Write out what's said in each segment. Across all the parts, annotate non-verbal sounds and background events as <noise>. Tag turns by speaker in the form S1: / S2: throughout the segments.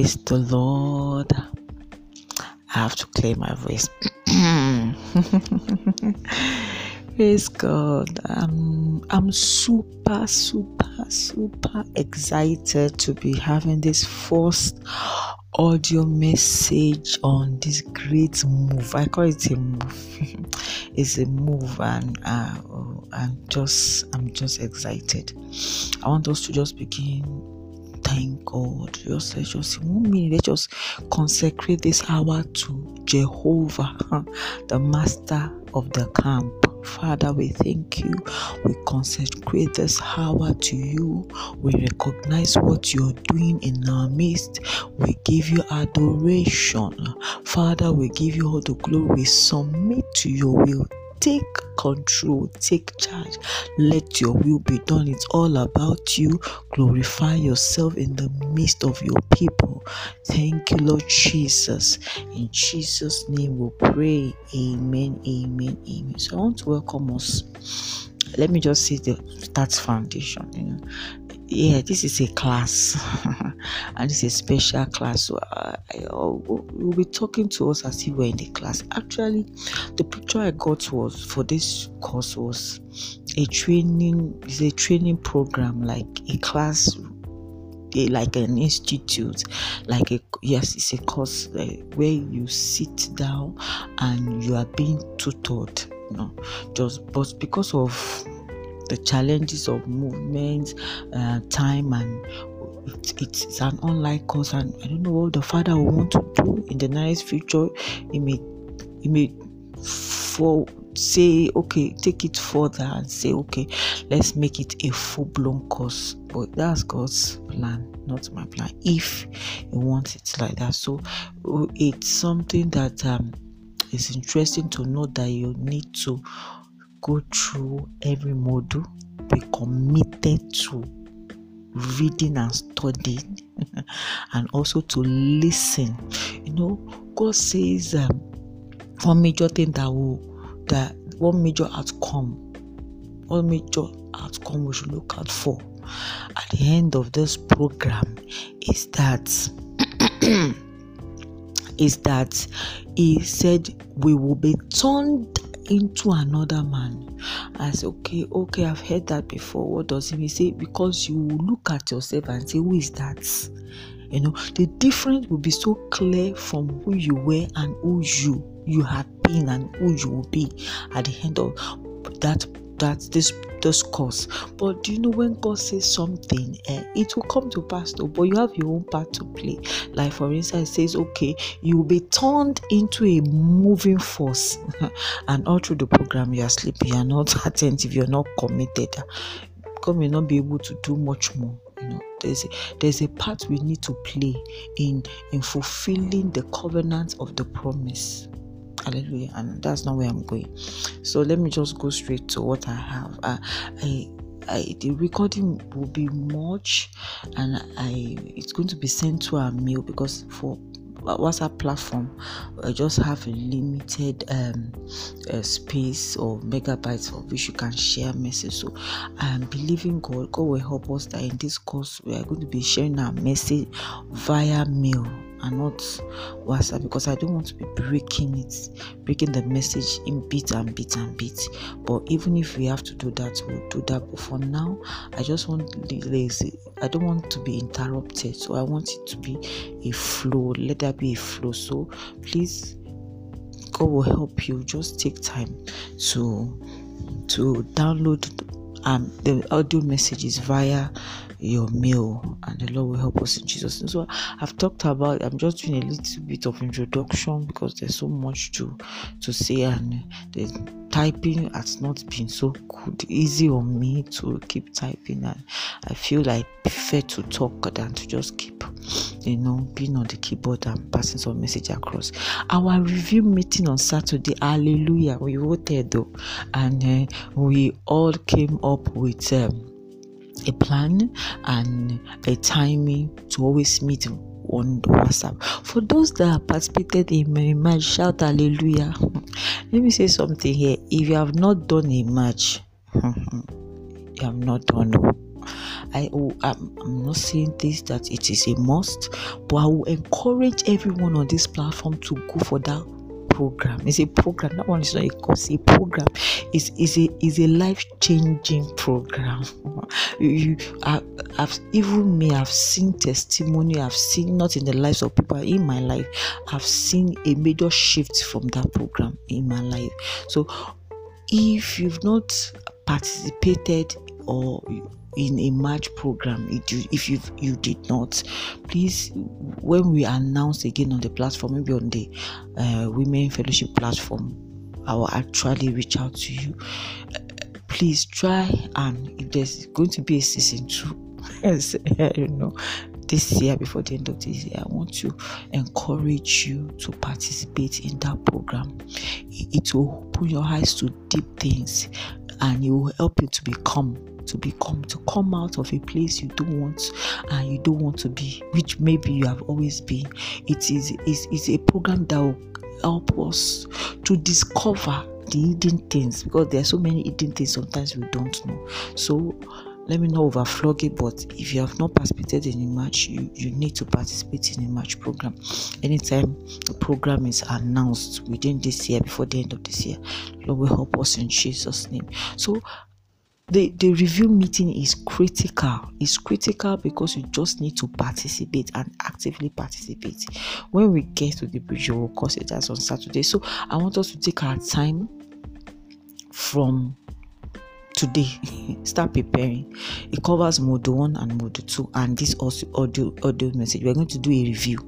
S1: Praise the Lord. I have to clear my voice. <laughs> Praise God. Um, I'm super, super, super excited to be having this first audio message on this great move. I call it a move. <laughs> it's a move, and uh, I'm just, I'm just excited. I want us to just begin thank God. Just just one minute, let's just consecrate this hour to Jehovah, <laughs> the master of the camp. Father, we thank you. We consecrate this hour to you. We recognize what you're doing in our midst. We give you adoration. Father, we give you all the glory. Submit to your will take control, take charge. Let your will be done. It's all about you. Glorify yourself in the midst of your people. Thank you, Lord Jesus. In Jesus' name we pray. Amen, amen, amen. So I want to welcome us. Let me just see the start foundation. You know, yeah, this is a class, <laughs> and it's a special class. So uh, I, will be talking to us as if we're in the class. Actually, the picture I got was for this course was a training. It's a training program, like a class like an institute like a yes it's a course uh, where you sit down and you are being tutored you know just but because of the challenges of movement, uh, time, and it, it's an online course. And I don't know what the father will want to do in the nearest future. He may, he may for say okay take it further and say okay let's make it a full-blown course but that's god's plan not my plan if he wants it like that so it's something that um is interesting to know that you need to go through every module, be committed to reading and studying, <laughs> and also to listen. You know, God says um, one major thing that will that one major outcome, one major outcome we should look out for at the end of this program is that <clears throat> is that he said we will be turned into another man. I say, okay, okay, I've heard that before. What does it mean? Say, because you look at yourself and say, who is that? You know, the difference will be so clear from who you were and who you you have been and who you will be at the end of that that this this course. But do you know when God says something, eh, it will come to pass though, but you have your own part to play. Like for instance, it says, okay, you will be turned into a moving force, <laughs> and all through the program you are sleeping, you are not <laughs> attentive, you're not committed. God may not be able to do much more. You know, there's a, there's a part we need to play in in fulfilling the covenant of the promise hallelujah. And that's not where i'm going. So let me just go straight to what i have. Uh, I, I, the recording will be much and i it's going to be sent to our mail because for WhatsApp platform, I just have a limited um, uh, space or megabytes of which you can share message. So I'm believing God, God will help us that in this course we are going to be sharing our message via mail and not WhatsApp because I don't want to be breaking it, breaking the message in bit and bit and bit. But even if we have to do that, we'll do that. But for now, I just want lazy. I don't want to be interrupted, so I want it to be a flow. Let there be a flow. So please, God will help you. Just take time to to download um, the audio messages via your mail and the Lord will help us in Jesus. And so I've talked about I'm just doing a little bit of introduction because there's so much to to say and the typing has not been so good easy on me to keep typing and I feel like prefer to talk than to just keep you know being on the keyboard and passing some message across. Our review meeting on Saturday, hallelujah, we voted though and uh, we all came up with um, a plan and a timing to always meet on WhatsApp. For those that participated in my match, shout hallelujah. Let me say something here. If you have not done a match, <laughs> you have not done. I oh, I'm, I'm not saying this that it is a must, but I will encourage everyone on this platform to go for that program. It's a program. That one is not a course. A program is is a is a life changing program. <laughs> you, have even me. I've seen testimony. I've seen not in the lives of people in my life. I've seen a major shift from that program in my life. So, if you've not participated or in a match program if you you did not please when we announce again on the platform maybe on the uh, women fellowship platform i will actually reach out to you. Please try and if there's going to be a season two <laughs> yes, you know this year before the end of this year i want to encourage you to participate in that program. It will open your eyes to deep things and it will help you to become to become to come out of a place you don't want and you don't want to be which maybe you have always been. It is is, is a program that will help us to discover the hidden things because there are so many hidden things sometimes we don't know. So let me not overflog it but if you have not participated in a match you you need to participate in a match program. Anytime the program is announced within this year before the end of this year lord will help us in jesus name. So the, the review meeting is critical. It's critical because you just need to participate and actively participate. When we get to the bridge, of course, it is on Saturday. So I want us to take our time from today <laughs> start preparing. It covers mode 1 and mode 2 and this also audio audio message. We're going to do a review.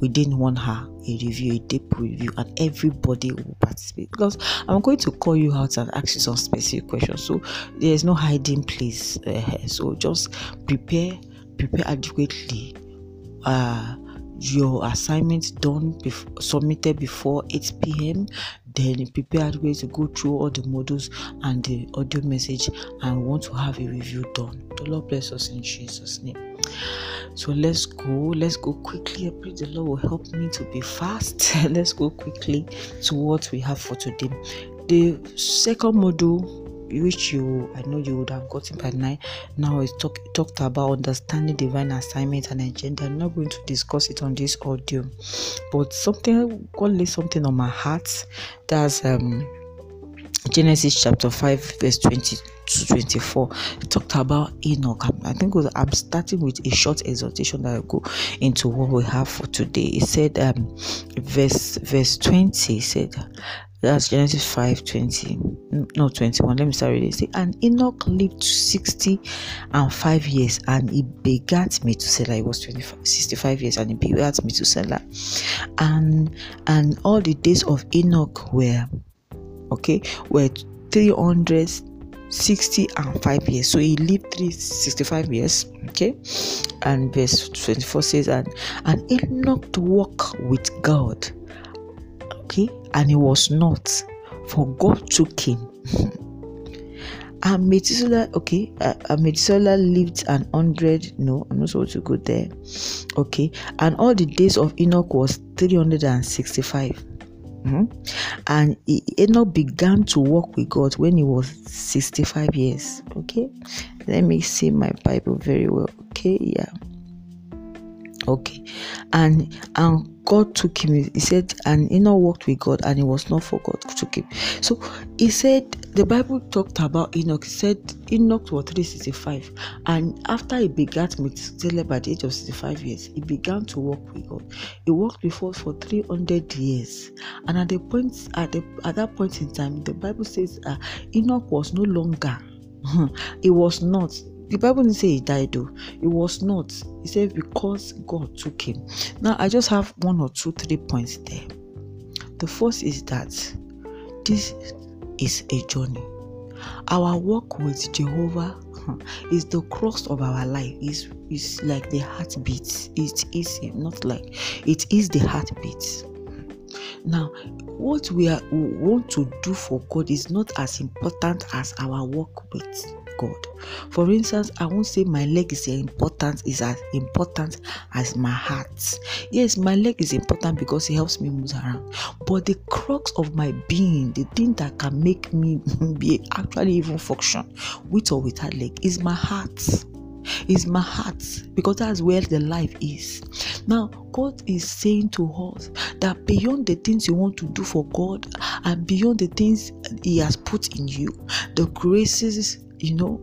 S1: Within one hour a review a deep review and everybody will participate. Because i'm going to call you out and ask you some specific questions. So there's no hiding place uh, so just prepare prepare adequately uh your assignment done bef- submitted before 8 p.m then prepare way to go through all the models and the audio message. And want to have a review done. The lord bless us in jesus name. So let's go let's go quickly. I pray the lord will help me to be fast. <laughs> Let's go quickly to what we have for today. The second module which you I know you would have gotten by now. Now it's talk, talked about understanding divine assignment and agenda. I'm not going to discuss it on this audio, but something God laid something on my heart. That's um Genesis chapter 5, verse 20 24. Talked about Enoch. I think was, I'm starting with a short exhortation that I go into what we have for today. It said, um, verse verse 20 said, that's Genesis 5 20, no 21. Let me start reading. Say, and Enoch lived 60 and 5 years, and he begat me to Methuselah. He was 25, 65 years, and he begat me to Methuselah. And and all the days of Enoch were okay, were 360 and 5 years. So he lived 365 years, okay. And verse 24 says, and and Enoch walked with God okay and he was not for god took him <laughs> and Methuselah, okay, uh, Methuselah lived an hundred. No, I'm not supposed to go there. Okay, and all the days of Enoch was 365. Mm-hmm. And Enoch began to walk with God when he was 65 years. Okay, let me see my Bible very well. Okay, yeah. Okay, and and God took him. He said, and Enoch walked with God, and he was not for God took him. So he said the Bible talked about Enoch. He said Enoch was 365, and after he begat Methuselah by the age of 65 years, he began to walk with God. He walked before for 300 years, and at the point at the at that point in time, the Bible says uh, Enoch was no longer. <laughs> he was not the Bible didn't say he died though. It was not. He said because God took him. Now I just have one or two, three points there. The first is that this is a journey. Our walk with Jehovah hmm, is the crux of our life. Is is like the heartbeat. It is not like it is the heartbeat. Now, what we, are, we want to do for God is not as important as our work with God. For instance, I won't say my leg is important is as important as my heart. Yes, my leg is important because it helps me move around. But the crux of my being, the thing that can make me <laughs> be actually even function with or without leg, is my heart. is my heart because that's where the life is. Now, God is saying to us that beyond the things you want to do for God and beyond the things He has put in you, the graces, you know,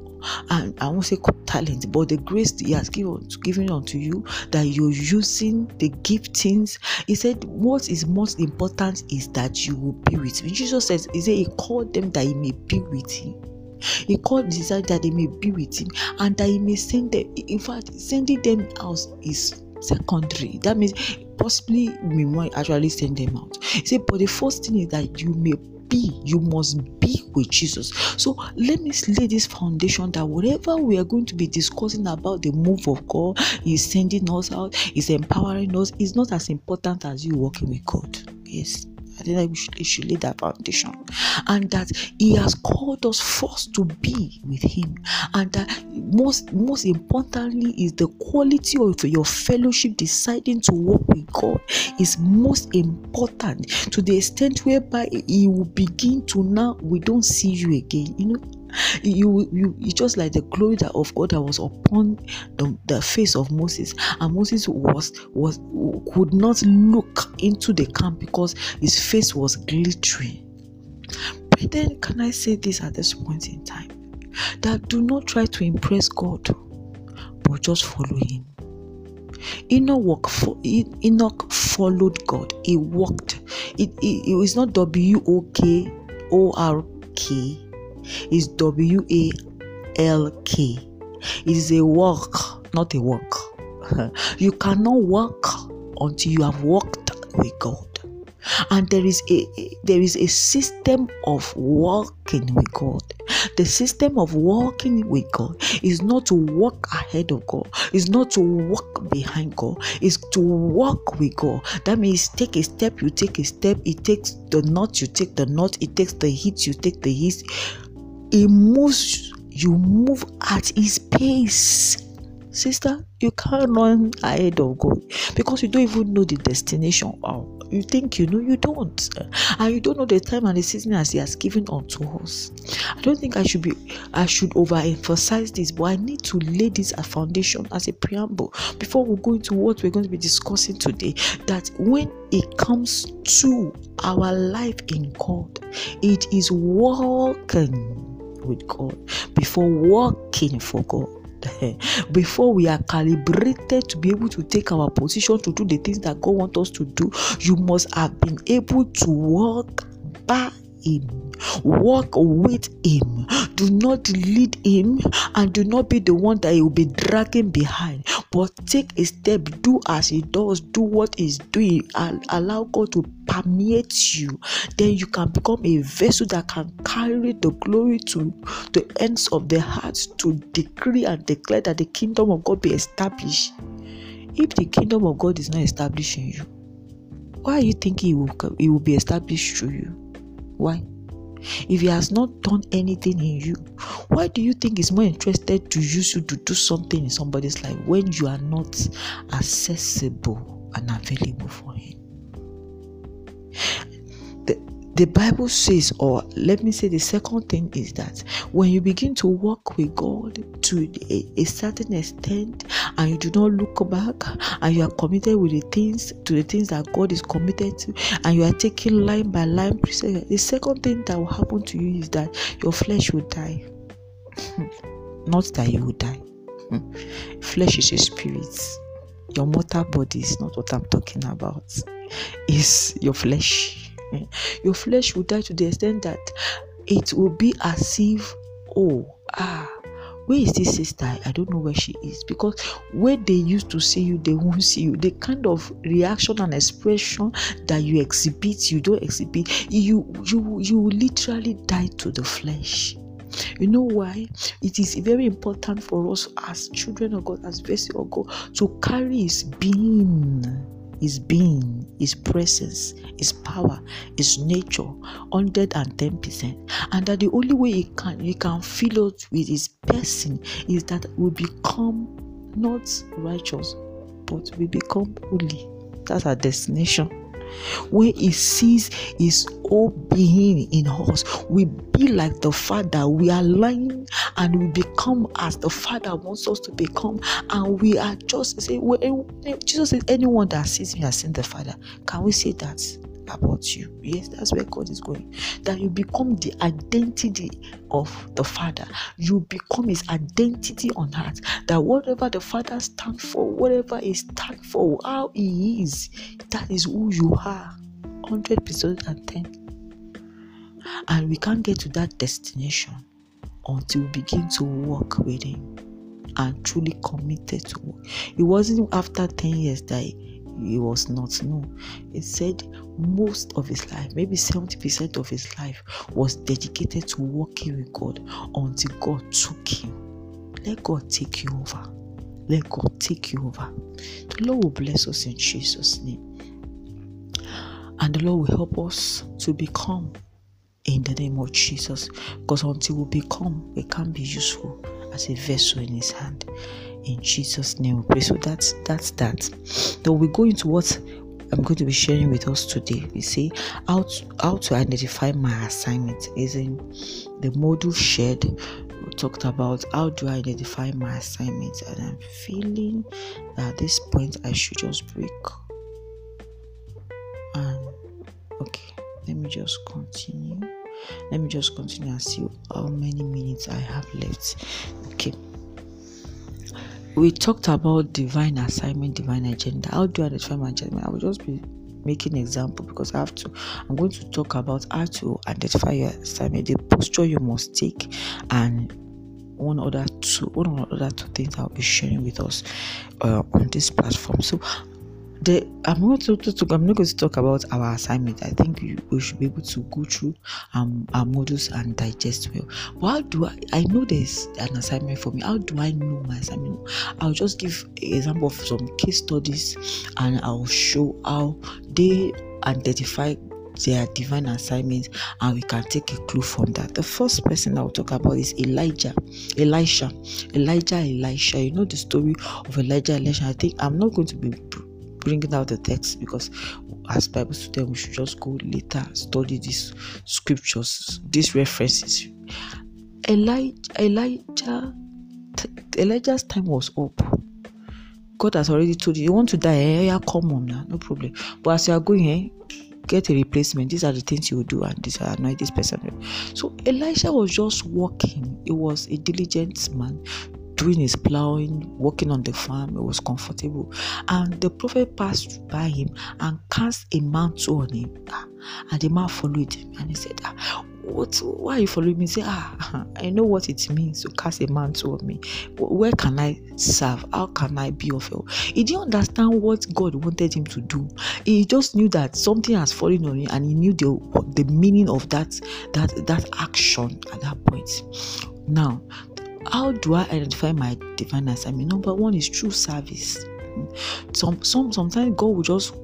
S1: and I won't say talent, but the grace He has given given unto you that you're using the giftings. He said, What is most important is that you will be with me. Jesus says, He said, He called them that He may be with Him. He called desire that they may be with him and that he may send them. In fact, sending them out is secondary. That means possibly we might actually send them out. He said, but the first thing is that you may be, you must be with Jesus. So let me lay this foundation that whatever we are going to be discussing about the move of God, is sending us out, is empowering us, is not as important as you working with God. Yes. I think we should, should lay that foundation. And that He has called us first to be with Him. And that most most importantly is the quality of your fellowship deciding to work with God is most important to the extent whereby He will begin to now we don't see you again. You know, you you it's just like the glory that of God that was upon the, the face of Moses, and Moses was was could not look into the camp because his face was glittering. But then, can I say this at this point in time? That do not try to impress God, but just follow Him. Enoch, walk for, Enoch followed God. He walked. It, it, it was not W O K O R K is W A L K. It is a walk, not a walk. <laughs> you cannot walk until you have walked with God. And there is a there is a system of walking with god. The system of walking with god is not to walk ahead of god. Is not to walk behind god. Is to walk with god. That means take a step you take a step. It takes the knot you take the knot it takes the hit you take the hit he moves you move at his pace. Sister you can't run ahead of god because you don't even know the destination. Wow. You think you know you don't. And you don't know the time and the season as he has given unto us. I don't think i should be i should overemphasize this but i need to lay this a foundation as a preamble before we go into what we're going to be discussing today. That when it comes to our life in god it is walking with god before walking for god <laughs> before we are calibrated to be able to take our position to do the things that God wants us to do, you must have been able to walk by Him, walk with Him. Do not lead Him and do not be the one that He will be dragging behind, but take a step, do as He does, do what He's doing, and allow God to permeate you. Then you can become a vessel that can carry the glory to the ends of the heart to decree and declare that the kingdom of God be established. If the kingdom of God is not established in you, why are you thinking it will, it will be established through you? Why? If he has not done anything in you, why do you think he's more interested to use you to do something in somebody's life when you are not accessible and available for him? the Bible says, or let me say, the second thing is that when you begin to walk with God to a, a, certain extent and you do not look back and you are committed with the things to the things that God is committed to, and you are taking line by line, the second thing that will happen to you is that your flesh will die. <laughs> not that you will die. <laughs> flesh is a spirit. Your mortal body is not what I'm talking about. Is your flesh your flesh will die to the extent that it will be as if, oh, ah, where is this sister? I don't know where she is because where they used to see you, they won't see you. The kind of reaction and expression that you exhibit, you don't exhibit. You you you literally die to the flesh. You know why? It is very important for us as children of God, as vessel of God, to carry His being his being, His presence, His power, His nature, 110%. And that the only way He can He can fill us with His person is that we become not righteous, but we become holy. That's our destination. When He sees His whole being in us, we be like the Father. We align and we become as the Father wants us to become. And we are just say, Jesus says, anyone that sees me has seen the Father. Can we say that? About you. Yes, that's where God is going. That you become the identity of the Father. You become His identity on earth. That whatever the Father stands for, whatever He stands for, how He is, that is who you are. 100% and 10. And we can't get to that destination until we begin to walk with Him and truly committed to work. It wasn't after 10 years that he was not. No, it said most of his life, maybe 70% of his life, was dedicated to working with God until God took him. Let God take you over. Let God take you over. The Lord will bless us in Jesus' name. And the Lord will help us to become in the name of Jesus. Because until we become, we can't be useful as a vessel in his hand in Jesus' name we pray. So that's that's that. Now we go into what I'm going to be sharing with us today. We see how to, how to identify my assignment is in the module shared. We talked about how do I identify my assignment, and I'm feeling that at this point I should just break. And okay, let me just continue. Let me just continue and see how many minutes I have left. Okay we talked about divine assignment, divine agenda. How do I identify my agenda? I will just be making example because I have to. I'm going to talk about how to identify your assignment, the posture you must take, and one other two, one other two things I'll be sharing with us uh, on this platform. So the I'm not to, to, I'm not going to talk about our assignment. I think we, we should be able to go through um, our modules and digest well. But how do I? I know there's an assignment for me. How do I know my assignment? I'll just give example of some case studies, and I'll show how they identify their divine assignments and we can take a clue from that. The first person I'll talk about is Elijah, Elisha, Elijah, Elisha. You know the story of Elijah, Elisha. I think I'm not going to be bringing out the text because as Bible students we should just go later study these scriptures, these references. Elijah, Elijah, Elijah's time was up. God has already told you, you want to die, eh? Yeah, come on now, no problem. But as you are going, eh, get a replacement. These are the things you will do, and these are annoy this person. So Elisha was just walking. He was a diligent man, doing his plowing, working on the farm. It was comfortable. And the prophet passed by him and cast a mantle on him. Ah, and the man followed him and he said, ah, what why are you following me? He said, Ah, <laughs> I know what it means to cast a mantle on me. Where can I serve? How can I be of help? He didn't understand what God wanted him to do. He just knew that something has fallen on him and he knew the the meaning of that that that action at that point. Now, how do I identify my divine assignment? Number one is true service. Some some sometimes God will just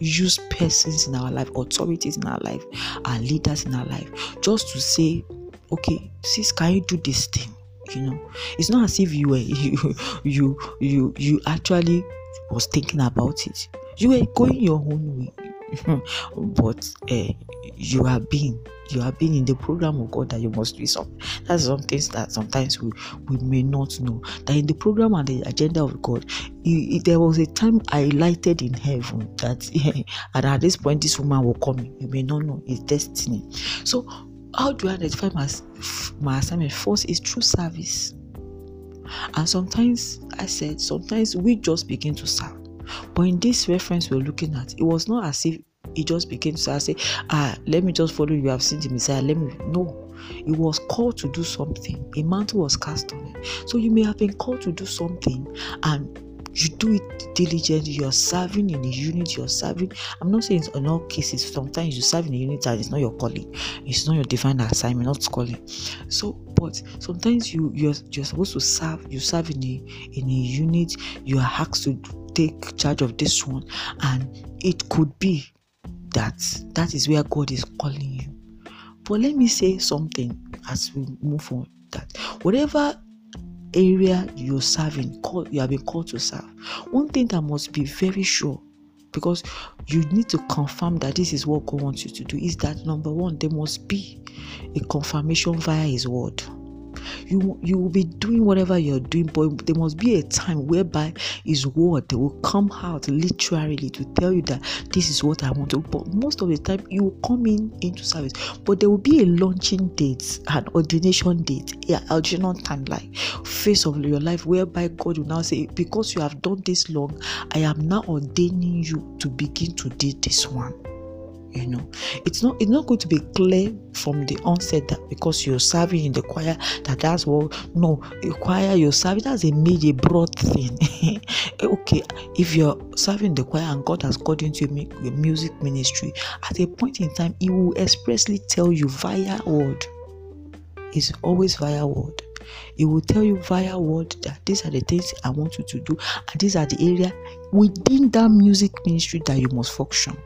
S1: use persons in our life, authorities in our life, our leaders in our life, just to say, okay, sis, can you do this thing? You know, it's not as if you were <laughs> you you you you actually was thinking about it. You were going your own way. <laughs> but uh, you have been you have been in the program of God that you must do something. That's some things that sometimes we, we may not know. That in the program and the agenda of God, it, there was a time I lighted in heaven that <laughs> and at this point this woman will come. You may not know it's destiny. So how do I identify my my assignment? First is through service. And sometimes I said sometimes we just begin to serve but in this reference we're looking at, it was not as if he just began to say, Ah, let me just follow you. I've seen the Messiah. Let me no. He was called to do something. A mantle was cast on him. So you may have been called to do something and you do it diligently. You're serving in a unit, you're serving. I'm not saying in all cases, sometimes you serve in a unit and it's not your calling, it's not your divine assignment, not calling. So, but sometimes you you're you're supposed to serve, you serve in a in a unit, you are asked to take charge of this one, and it could be that that is where God is calling you. But let me say something as we move on that whatever area you're serving, call, you have been called to serve, one thing that must be very sure because you need to confirm that this is what God wants you to do. Is that number one? There must be a confirmation via His word you you will be doing whatever you're doing but there must be a time whereby his word will come out literally to tell you that this is what i want to but most of the time you will come in into service. But there will be a launching date an ordination date yeah ordination timeline phase of your life whereby god will now say because you have done this long i am now ordaining you to begin to do this one you know. It's not it's not going to be clear from the onset that because you're serving in the choir that that's what no choir you're serving that's a major broad thing. <laughs> Okay if you're serving the choir and god has called into your music ministry at a point in time he will expressly tell you via word. It's always via word. He will tell you via word that these are the things I want you to do, and these are the area within that music ministry that you must function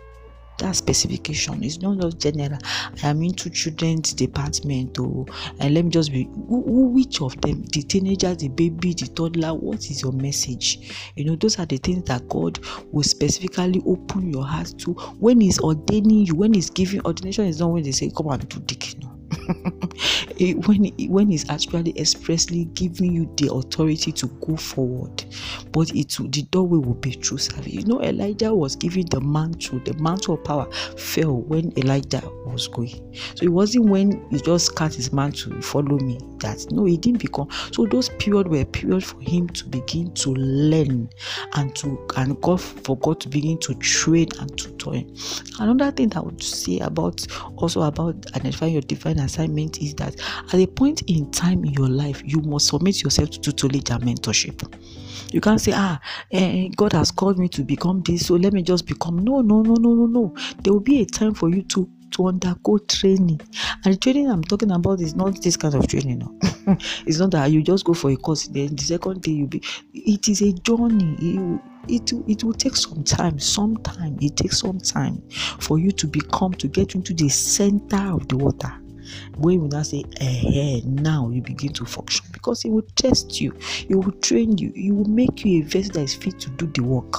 S1: that specification. Is not just general. I am into children's department or oh, and let me just be who, which of them? The teenager the baby the toddler what is your message? You know those are the things that god will specifically open your heart to. When he's ordaining you when he's giving ordination is not when they say come and do deacon <laughs> when when he's actually expressly giving you the authority to go forward but it the doorway will be through service. You know elijah was given the mantle the mantle of power fell when elijah was going. So it wasn't when he just cut his mantle follow me that no he didn't become. So those periods were periods for him to begin to learn and to and god for god to begin to train and to train another thing i would say about also about identifying your divine assignment is that at a point in time in your life, you must submit yourself to tutelage and mentorship. You can't say, ah, eh, God has called me to become this, so let me just become. No, no, no, no, no, no. There will be a time for you to to undergo training. And the training I'm talking about is not this kind of training. No. <laughs> it's not that you just go for a course, then the second day you be. It is a journey. It, it, it will take some time. Some time. It takes some time for you to become to get into the center of the water when you now say eh, now you begin to function. Because it will test you it will train you it will make you a vessel that is fit to do the work.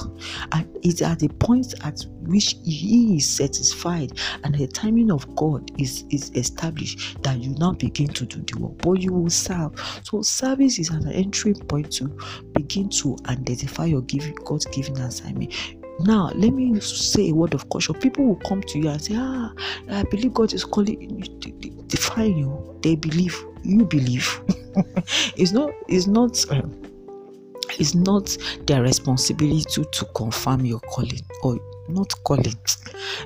S1: And it's at the point at which he is satisfied and the timing of god is is established that you now begin to do the work. But you will serve. So service is an entry point to begin to identify your giving god's given assignment now, let me say a word of caution. People will come to you and say, Ah, I believe God is calling you, define you. They believe, you believe. <laughs> it's not, it's not. Um, it's not their responsibility to, to confirm your calling or not calling.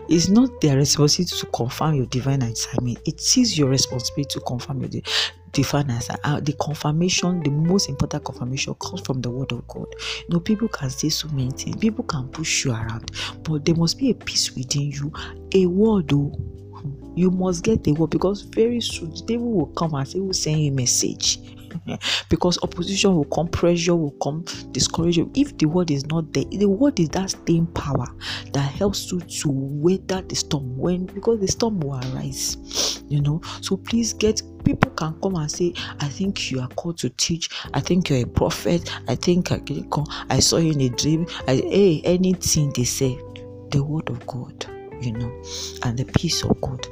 S1: It's not their responsibility to confirm your divine assignment. It is your responsibility to confirm your Uh, the confirmation, the most important confirmation, comes from the word of God. You know, people can say so many things, people can push you around, but there must be a peace within you, a word, oh, you must get the word because very soon the devil will come and say, Will send you a message. <laughs> because opposition will come, pressure will come, discouragement. If the word is not there, the word is that staying power that helps you to weather the storm when because the storm will arise. <sniffs> You know, so please get people can come and say, I think you are called to teach, I think you're a prophet, I think I can come, I saw you in a dream. I hey, anything they say, the word of God, you know, and the peace of God.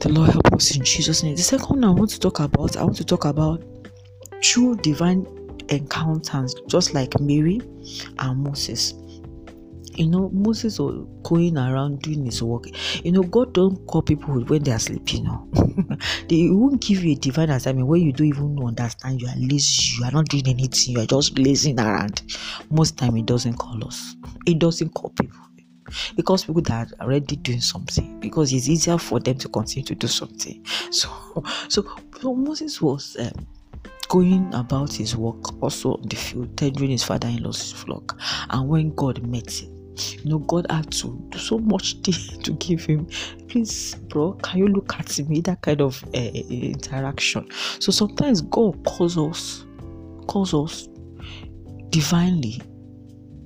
S1: The Lord help us in Jesus' name. The second one I want to talk about, I want to talk about true divine encounters, just like Mary and Moses. You know, Moses was going around doing his work. You know, God don't call people when they are sleeping. You know, <laughs> they won't give you a divine assignment where you don't even understand. You are lazy. You are not doing anything. You are just lazing around. Most time, it doesn't call us. It doesn't call people because people that are already doing something because it's easier for them to continue to do something so <laughs> so, so moses was um, going about his work also on the field, tendering his father in law's flock. And when God met him, you know, God had to do so much <laughs> to give him. Please, bro, can you look at me? That kind of uh, interaction. So sometimes God calls us, calls us divinely,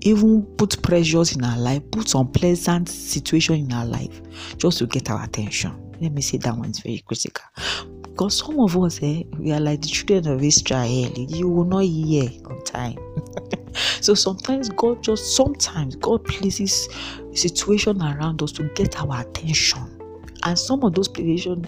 S1: even put pressures in our life, put unpleasant situation in our life, just to get our attention. Let me say that one is very critical Because some of us, eh, we are like the children of Israel. You will not hear on time. <laughs> so sometimes God just sometimes God places situation around us to get our attention. And some of those situations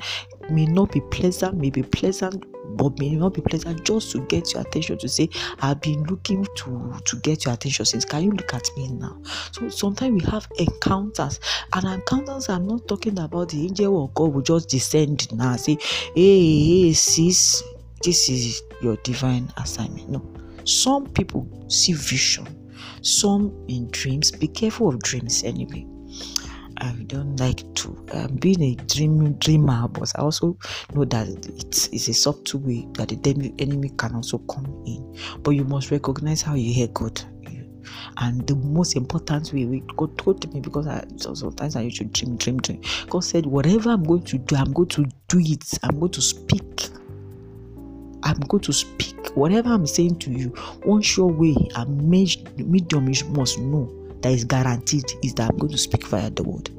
S1: may not be pleasant, may be pleasant, but may not be pleasant just to get your attention to say, I've been looking to to get your attention since. Can you look at me now? So sometimes we have encounters, and encounters I'm not talking about the angel of God will just descend now and say, Hey, hey, sis, this is your divine assignment. No. Some people see vision, some in dreams. Be careful of dreams anyway. I don't like to um, being a dream dreamer, but I also know that it is a subtle way that the enemy can also come in. But you must recognize how you hear God. And the most important way, we God told me because I sometimes I used to dream, dream, dream. God said, Whatever I'm going to do, I'm going to do it. I'm going to speak. I'm going to speak. Whatever I'm saying to you, one sure way a medium must know that is guaranteed is that I'm going to speak via the word.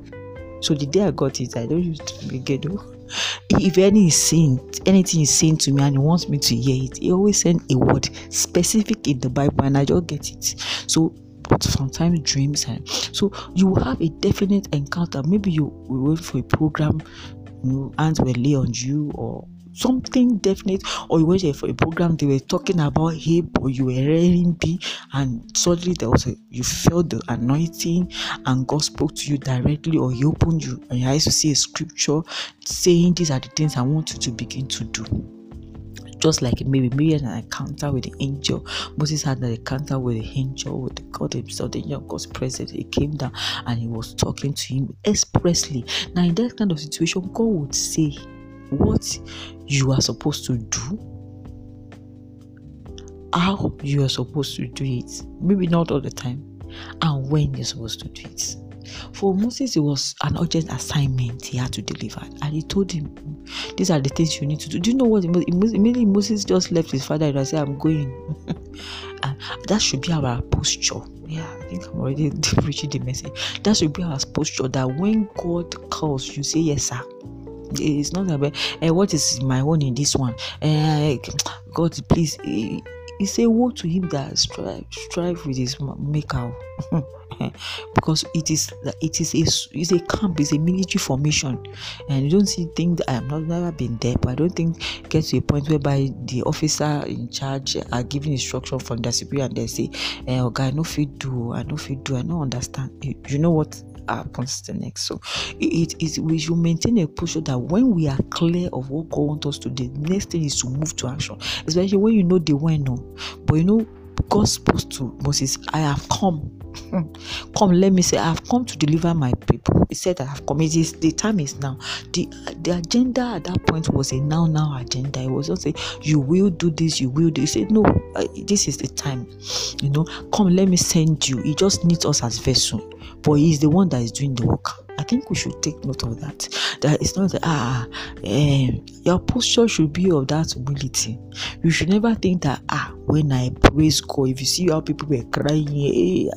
S1: So the day I got it, I don't use ghetto. If any is saying anything is saying to me and he wants me to hear it, he always send a word specific in the Bible and I just get it. So but sometimes dreams and so you have a definite encounter. Maybe you wait for a program, you know, hands were lay on you or something definite or you went there for a program they were talking about him or you were hearing B and suddenly there was a you felt the anointing and God spoke to you directly or he opened you and your eyes to see a scripture saying these are the things I want you to begin to do just like maybe maybe an encounter with the angel. Moses had an encounter with the angel, with the God himself, the angel God's presence. He came down and he was talking to him expressly. Now, in that kind of situation, God would say, what you are supposed to do, how you are supposed to do it. Maybe not all the time, and when you're supposed to do it. For Moses, it was an urgent assignment he had to deliver, and he told him, These are the things you need to do. Do you know what? Immediately, Moses just left his father and said, I'm going. <laughs> that should be our posture. Yeah, I think I'm already <laughs> preaching the message. That should be our posture that when God calls, you say, Yes, sir it's not about uh, what is my own in this one? Uh, god please he, he say woe to him that strive strive with his maker. <laughs> Because it is it is a it's a camp it's a military formation. And you don't see think that i have not never been there but i don't think get to a point whereby the officer in charge are giving instruction from the superior and they say eh, oh guy no fit do i no fit do i no understand. You, you know what happens the next. So it is we should maintain a posture that when we are clear of what God wants us to do, the next thing is to move to action. Especially when you know the when no. But you know, God spoke to Moses, I have come. <laughs> come, let me say, I have come to deliver my people. He said, I have come. It is the time is now. The the agenda at that point was a now now agenda. It was not say you will do this, you will do. He said, No, uh, this is the time. You know, come, let me send you. He just needs us as vessel but he's the one that is doing the work. I think we should take note of that. That it's not that ah, um, your posture should be of that humility. You should never think that ah, when I praise God, if you see how people were crying, hey,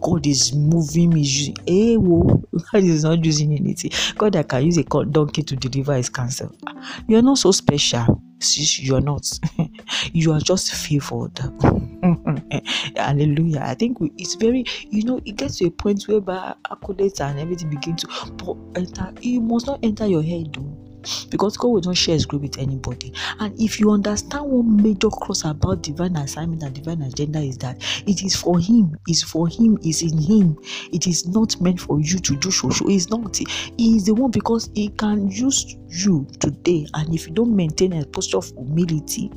S1: God is moving me, hey, whoa, <laughs> God is not using anything. God that can use a donkey to deliver his cancer. You're not so special. You're not. <laughs> you are just favored. <laughs> Hallelujah. I think we, it's very, you know, it gets to a point whereby accolades and everything begin to enter. You must not enter your head, though because God will not share his glory with anybody. And if you understand one major cross about divine assignment and divine agenda is that it is for him, is for him, is in him. It is not meant for you to do so. so it's not. He is the one because he can use you today. And if you don't maintain a posture of humility,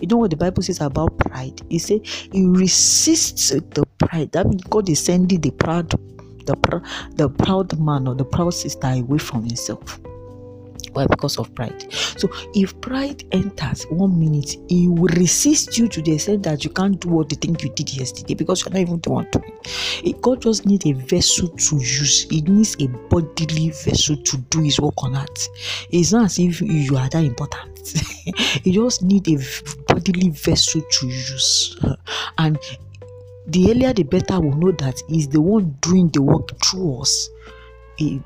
S1: you know what the Bible says about pride? It says he resists the pride. That means God is sending the proud, the, the proud man or the proud sister away from himself. Why? Because of pride. So if pride enters one minute, it will resist you to the extent that you can't do what the thing you did yesterday because you're not even the one doing. It. God just needs a vessel to use. It needs a bodily vessel to do His work on earth. It's not as if you are that important. <laughs> you just need a bodily vessel to use, and the earlier the better we'll know that He's the one doing the work through us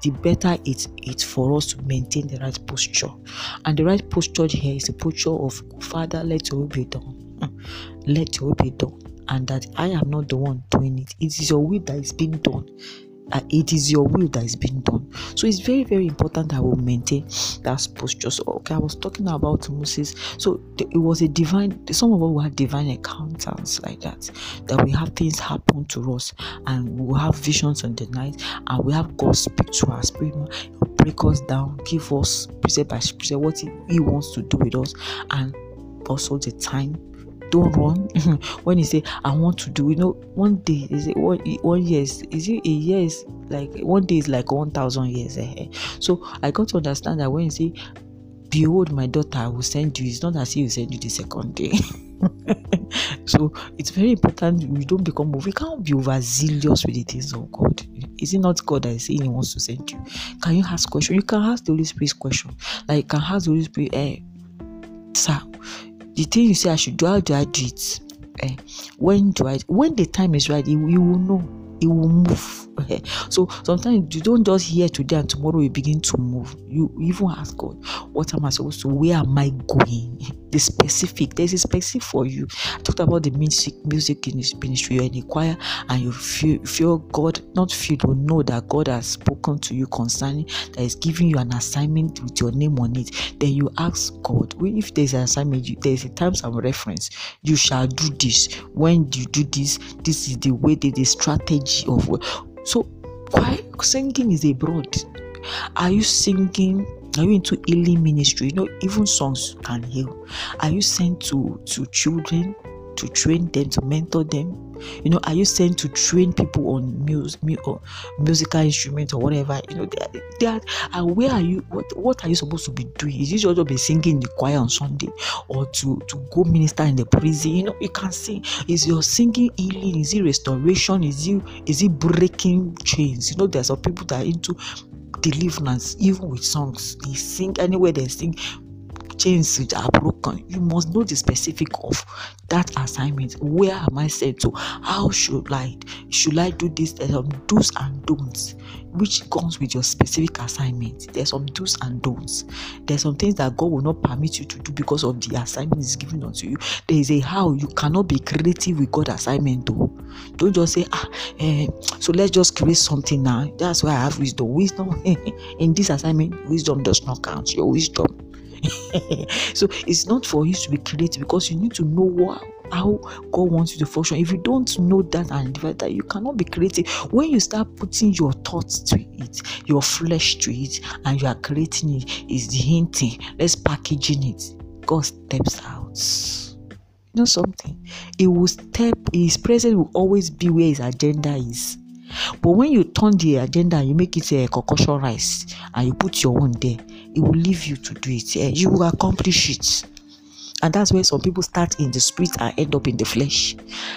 S1: the better it's it's for us to maintain the right posture. And the right posture here is the posture of Father, let your will be done. Hmm. Let your will be done. And that I am not the one doing it. It is your will that is being done it is your will that is being done. So it's very, very important that we maintain that posture. So, okay, I was talking about Moses. So it was a divine, some of us will have divine encounters like that, that we have things happen to us and we have visions on the night and we have God speak to our spirit, break us down, give us precept by precept what he, he wants to do with us and also the time don't run. <laughs> When you say i want to do you know one day is it one, one year is, it a year is like one day is like 1000 years ahead so i got to understand that when you say behold my daughter i will send you it's not as if you send you the second day. <laughs> So it's very important we don't become we can't be overzealous with the things of god. Is it not god that is saying he wants to send you? Can you ask question? You can ask the holy spirit question. Like you can ask the holy spirit eh, sir the thing you say I should do, how do I do it? Eh, when do I? When the time is right, you, you will know. It will move. Eh. So sometimes you don't just hear today and tomorrow you begin to move. You even ask God, what am I supposed to? Where am I going? <laughs> the specific. There's a specific for you. I talked about the music music ministry. You're in a choir and you feel feel God, not feel or know that God has spoken to you concerning that is giving you an assignment with your name on it. Then you ask God, if there's an assignment, you, there's a time some reference. You shall do this. When you do this, this is the way, that the strategy of so why singing is a broad. Are you singing are you into healing ministry? You know, even songs can heal. Are you sent to to children to train them, to mentor them? You know, are you sent to train people on music, or musical instrument or whatever? You know, and where are you? What what are you supposed to be doing? Is it just to be singing in the choir on Sunday or to to go minister in the prison? You know, you can sing. Is your singing healing? Is it restoration? Is it is it breaking chains? You know, there's some people that are into deliverance, even with songs. They sing anywhere they sing, chains which are broken. You must know the specific of that assignment. Where am I sent to? How should I? Should I do this? There's some do's and don'ts, which comes with your specific assignment. There's some do's and don'ts. There's some things that God will not permit you to do because of the assignment is given unto you. There is a how you cannot be creative with God's assignment though. Don't just say, ah, eh, so let's just create something now. That's why I have wisdom. Wisdom <laughs> in this assignment, wisdom does not count. Your wisdom <laughs> so it's not for you to be creative because you need to know what how God wants you to function. If you don't know that and develop that, you cannot be creative. When you start putting your thoughts to it, your flesh to it, and you are creating it, is the hinting. Let's packaging it. God steps out. You know something? It will step, his presence will always be where his agenda is. But when you turn the agenda you make it a concoction rice and you put your own there, it will leave you to do it. Yeah, you will accomplish it. And that's where some people start in the spirit and end up in the flesh.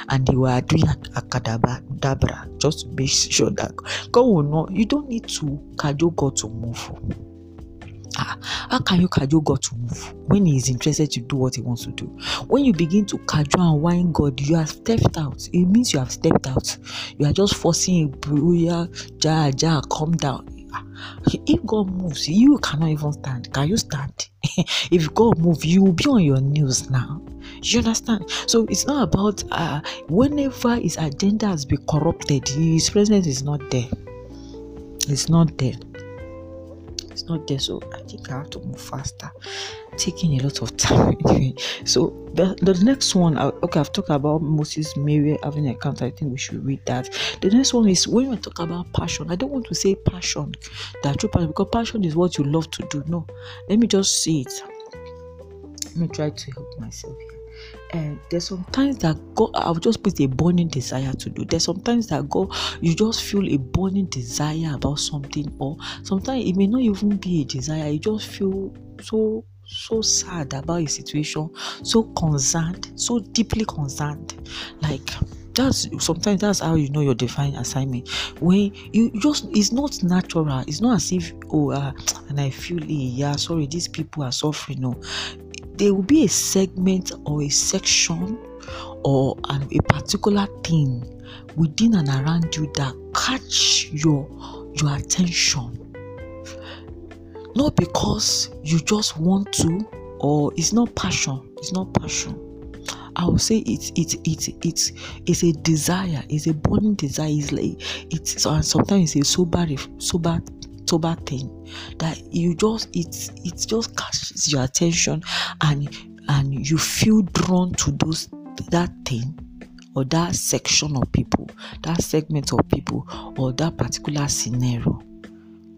S1: And they were doing a kadabra just to make <laughs> sure that God will not, you don't need to cajole God to move. Ah, how can you cajole God to move when He is interested to do what He wants to do? When you begin to cajole and whine God, you have stepped out. It means you have stepped out. You are just forcing a booyah, ja, ja, calm down. Ah, if God moves, you cannot even stand. Can you stand? <laughs> if God moves, you will be on your knees now. You understand? So it's not about uh, whenever his agenda has been corrupted, his presence is not there. It's not there it's not there so i think i have to move faster. Taking a lot of time <laughs> so the, the next one uh, okay i've talked about moses mary having an encounter i think we should read that. The next one is when we talk about passion i don't want to say passion that true passion because passion is what you love to do. No let me just see it. Let me try to help myself here and there's sometimes that God, I'll just put a burning desire to do. There's sometimes that God, you just feel a burning desire about something, or sometimes it may not even be a desire. You just feel so so sad about a situation, so concerned, so deeply concerned, like that's sometimes that's how you know your divine assignment when you just it's not natural it's not as if oh uh, and i feel yeah sorry these people are suffering no there will be a segment or a section or an, a particular thing within and around you that catch your your attention. Not because you just want to, or it's not passion. It's not passion. I would say it's it's it's it's it's a desire. It's a burning desire. It's like it's and sometimes it's a sober sober sober thing that you just it's it just catches your attention and and you feel drawn to those that thing or that section of people, that segment of people, or that particular scenario.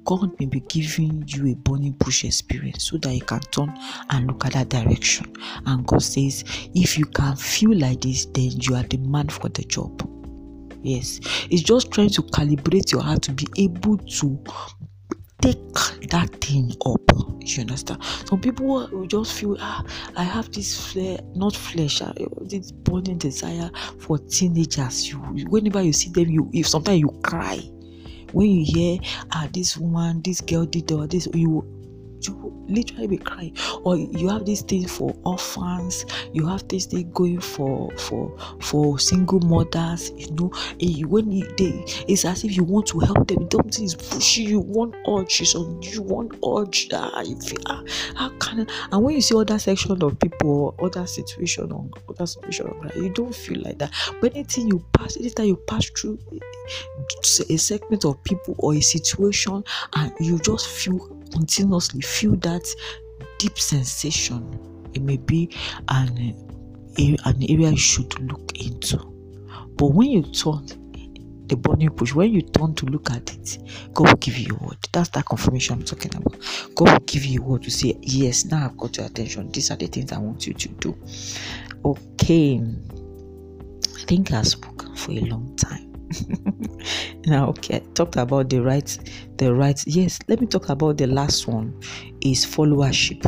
S1: God may be giving you a burning bush experience so that you can turn and look at that direction. And God says, if you can feel like this, then you are the man for the job. Yes, it's just trying to calibrate your heart to be able to take that thing up. You understand? Some people will just feel, ah, I have this flare, not flesh, ah, this burning desire for teenagers. You, whenever you see them, you, if sometimes you cry when you hear, ah, this woman, this girl did or this, you you literally be crying. Or you have this thing for orphans you have this thing going for for for single mothers you know. When you, they it's as if you want to help them. Something is pushing you one urge is on you one urge ah, you ah, how can and when you see other section of people or other situation or other situation you don't feel like that. But anything you pass anytime you pass through a segment of people or a situation and you just feel continuously feel that deep sensation, it may be an, an area you should look into. But when you turn the burning bush, when you turn to look at it, God will give you a word. That's that confirmation I'm talking about. God will give you a word to say, Yes, now I've got your attention. These are the things I want you to do. Okay. I think I've spoken for a long time. <laughs> now okay talked about the rights the rights. Yes let me talk about the last one is followership.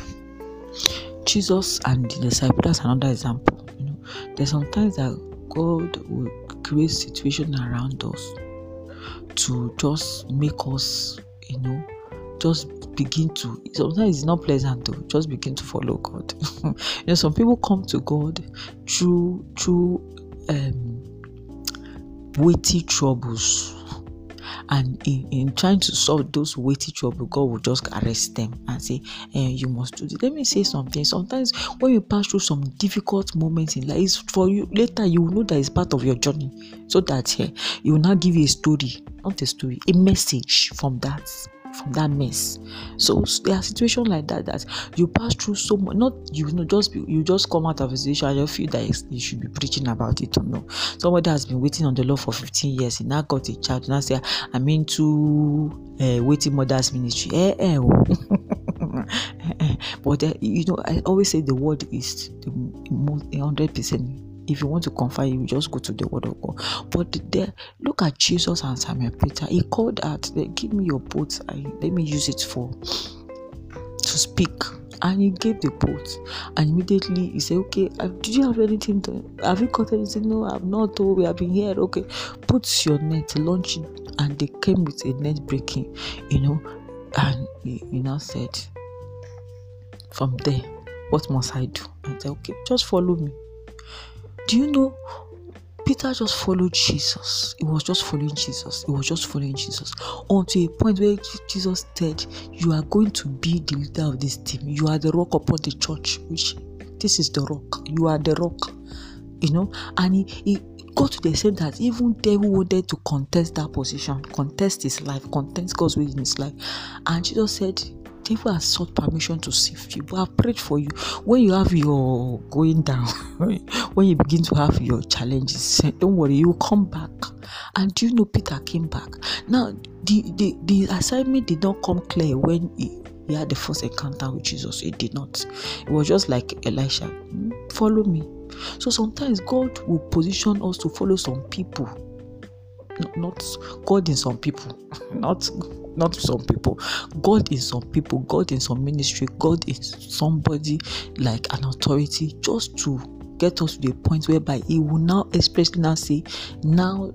S1: Jesus and the disciples that's another example you know. There's sometimes that god will create situation around us to just make us you know just begin to sometimes it's not pleasant to just begin to follow god. <laughs> You know some people come to god through through um weighty troubles. And in, in trying to solve those weighty troubles god will just arrest them and say eh, you must do this. Let me say something. Sometimes when you pass through some difficult moments in life it's for you later you will know that it's part of your journey. So that eh, you will now give you a story not a story a message from that from that mess. So there are situations like that that you pass through so much. Not you know just you just come out of a situation and you feel that you should be preaching about it or no. Somebody has been waiting on the Lord for 15 years. He now got a child. Now say I'm into uh, waiting mothers ministry. Eh, eh, oh. <laughs> but uh, you know I always say the word is the most 100 percent if you want to confide, you just go to the word of God. But there, look at Jesus and Simon Peter. He called out, Give me your boat, I, let me use it for to speak. And he gave the boat, and immediately he said, Okay, uh, did you have anything to have you caught anything? No, I've not. Oh, we have been here. Okay, put your net, launch it. And they came with a net breaking, you know. And he, he now said, From there, what must I do? I said, Okay, just follow me. Do you know? Peter just followed Jesus. He was just following Jesus. He was just following Jesus. Until a point where Jesus said, You are going to be the leader of this team. You are the rock upon the church, which this is the rock. You are the rock. You know, and he, he got to the extent that even devil wanted to contest that position, contest his life, contest God's will in his life. And Jesus said, devil has sought permission to sift you, but I've prayed for you. When you have your going down, <laughs> when you begin to have your challenges, <laughs> don't worry, you will come back. And you know Peter came back? Now, the, the, the assignment did not come clear when he, he had the first encounter with Jesus. It did not. It was just like Elisha, hmm, follow me. So sometimes God will position us to follow some people not God in some people, <laughs> not not some people. God in some people, God in some ministry, God is somebody like an authority just to get us to the point whereby He will now expressly now say, Now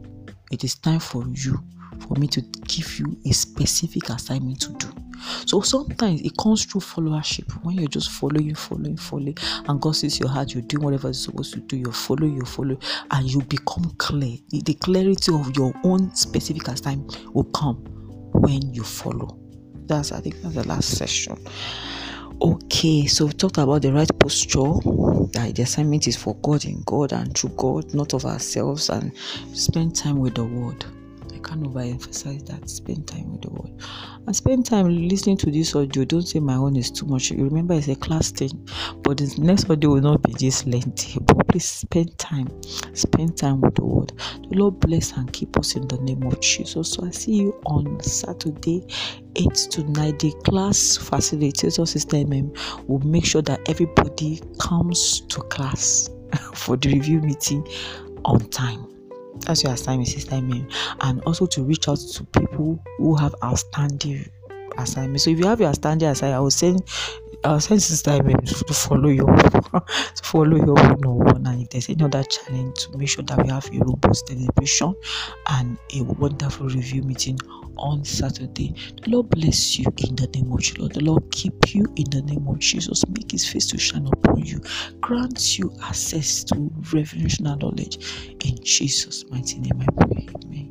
S1: it is time for you, for me to give you a specific assignment to do. So sometimes it comes through followership when you're just following, following, following, and God sees your heart, you're doing whatever you're supposed to do, you follow, you follow, and you become clear. The clarity of your own specific assignment will come when you follow. That's I think that's the last session. Okay, so we talked about the right posture. That the assignment is for God in God and through God, not of ourselves, and spend time with the Word. I can't overemphasize that. Spend time with the word. And spend time listening to this audio. Don't say my own is too much. You remember it's a class thing. But the next audio will not be this lengthy. But please spend time. Spend time with the word. The Lord bless and keep us in the name of Jesus. So I see you on Saturday, 8 to 9. The class facilitator system will make sure that everybody comes to class <laughs> for the review meeting on time that's your assignment, Sister Mary. And also to reach out to people who have outstanding assignments. So if you have your outstanding assignment, I will send I'll send Sister Mary to follow you <laughs> to follow your one on one. And if there's any other challenge, to make sure that we have a robust celebration and a wonderful review meeting on Saturday. The Lord bless you in the name of Jesus. The Lord keep you in the name of Jesus. Make his face to shine upon you. Grant you access to revelational knowledge. In Jesus' mighty name I pray.